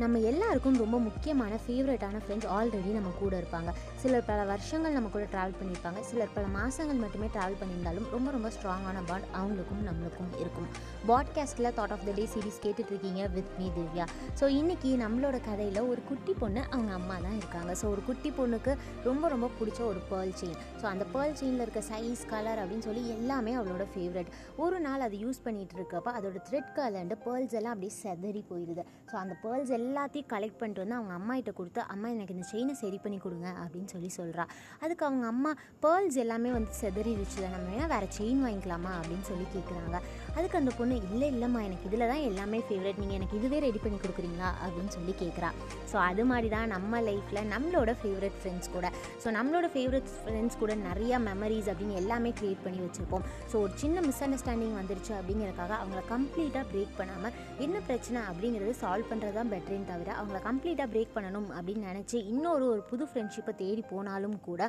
நம்ம எல்லாருக்கும் ரொம்ப முக்கியமான ஃபேவரட்டான ஃப்ரெண்ட்ஸ் ஆல்ரெடி நம்ம கூட இருப்பாங்க. சிலர் பல வருஷங்கள் நம்ம கூட ட்ராவல் பண்ணியிருப்பாங்க. சிலர் பல மாதங்கள் மட்டுமே ட்ராவல் பண்ணியிருந்தாலும் ரொம்ப ரொம்ப ஸ்ட்ராங்கான பாண்ட் அவங்களுக்கும் நம்மளுக்கும் இருக்கும். பாட்காஸ்ட்டில் thought of the day series கேட்டுட்ருக்கீங்க வித் மீ திவ்யா. ஸோ இன்றைக்கி நம்மளோட கதையில் ஒரு குட்டி பொண்ணு அவங்க அம்மா தான் இருக்காங்க. ஸோ ஒரு குட்டி பொண்ணுக்கு ரொம்ப ரொம்ப பிடிச்ச ஒரு பேர்ல் செயின் ஸோ அந்த பேர்ல் செயினில் இருக்க சைஸ் கலர் அப்படின்னு சொல்லி எல்லாமே அவளோட ஃபேவரட் ஒரு நாள் அது யூஸ் பண்ணிகிட்டு இருக்கப்போ அதோட த்ரெட் கலண்டு பேர்ல்ஸ் எல்லாம் அப்படியே செதறி போயிடுது ஸோ அந்த பேர்ல்ஸ் எல்லாத்தையும் கலெக்ட் பண்ணிட்டு வந்து அவங்க அம்மா கிட்ட கொடுத்து அம்மா எனக்கு இந்த செயினை சரி பண்ணி கொடுங்க அப்படின்னு சொல்லி சொல்கிறா அதுக்கு அவங்க அம்மா பேர்ல்ஸ் எல்லாமே வந்து செதறிடுச்சு நம்ம வேணால் வேறு செயின் வாங்கிக்கலாமா? அப்படின்னு சொல்லி கேட்குறாங்க அதுக்கு அந்த பொண்ணு இல்லை இல்லைம்மா எனக்கு இதில் தான் எல்லாமே ஃபேவரட் நீங்கள் எனக்கு இதுவே ரெடி பண்ணி கொடுக்குறீங்களா? அப்படின்னு சொல்லி கேட்குறா ஸோ அது மாதிரி தான் நம்ம லைஃப்பில் நம்மளோட ஃபேவரட் ஃப்ரெண்ட்ஸ் கூட. ஸோ நம்மளோட ஃபேவரட் ஃப்ரெண்ட்ஸ் கூட நிறையா மெமரிஸ் அப்படின்னு எல்லாமே க்ரியேட் பண்ணி வச்சுருப்போம். ஸோ ஒரு சின்ன மிஸ் அண்டர்ஸ்டாண்டிங் வந்துருச்சு அப்படிங்கிறதுக்காக அவங்கள கம்ப்ளீட்டாக பிரேக் பண்ணாமல் என்ன பிரச்சனை? அப்படிங்கிறது சால்வ் பண்ணுறது தான் அப்படின்னு தவிர அவங்கள கம்ப்ளீட்டாக பிரேக் பண்ணணும் அப்படின்னு நினச்சி இன்னொரு ஒரு புது ஃப்ரெண்ட்ஷிப்பை தேடி போனாலும் கூட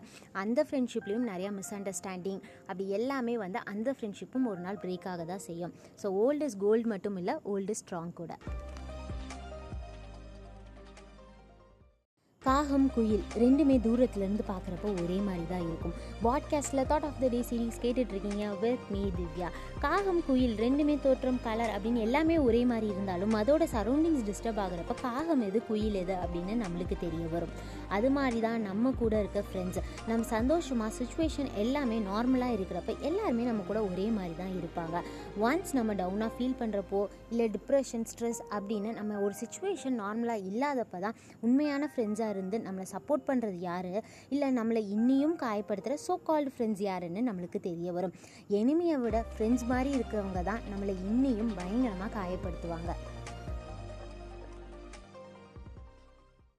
அந்த ஃப்ரெண்ட்ஷிப்லேயும் நிறையா மிஸ் அண்டர்ஸ்டாண்டிங் அப்படி எல்லாமே வந்து அந்த ஃப்ரெண்ட்ஷிப்பும் ஒரு நாள் பிரேக் ஆக தான் செய்யும். ஸோ ஓல்ட் இஸ் கோல்டு மட்டும் இல்லை ஓல்டு ஸ்ட்ராங் கூட. காகம் குயில் ரெண்டுமே தூரத்துலேருந்து பார்க்குறப்போ ஒரே மாதிரி தான் இருக்கும். பாட்காஸ்ட்டில் thought of the day series கேட்டுட்ருக்கீங்க வித் மீ திவ்யா காகம் குயில் ரெண்டுமே தோற்றம் கலர் அப்படின்னு எல்லாமே ஒரே மாதிரி இருந்தாலும் அதோட சரௌண்டிங்ஸ் டிஸ்டர்ப் ஆகுறப்ப காகம் எது குயில் எது அப்படின்னு நம்மளுக்கு தெரிய வரும். அது மாதிரி தான் நம்ம கூட இருக்க ஃப்ரெண்ட்ஸ் நம்ம சந்தோஷமாக சுச்சுவேஷன் எல்லாமே நார்மலாக இருக்கிறப்ப எல்லாருமே நம்ம கூட ஒரே மாதிரி தான் இருப்பாங்க. ஒன்ஸ் நம்ம டவுனாக ஃபீல் பண்ணுறப்போ இல்லை டிப்ரெஷன் ஸ்ட்ரெஸ் அப்படின்னு நம்ம ஒரு சுச்சுவேஷன் நார்மலாக இல்லாதப்போ தான் உண்மையான ஃப்ரெண்ட்ஸாக இருந்து நம்மளை சப்போர்ட் பண்ணுறது யார்? இல்லை நம்மளை இன்னியும் காயப்படுத்துகிற சோ கால்டு ஃப்ரெண்ட்ஸ் யாருன்னு நம்மளுக்கு தெரிய வரும். எனிமியை விட ஃப்ரெண்ட்ஸ் மாதிரி இருக்கிறவங்க தான் நம்மளை இன்னியும் பயங்கரமாக காயப்படுத்துவாங்க.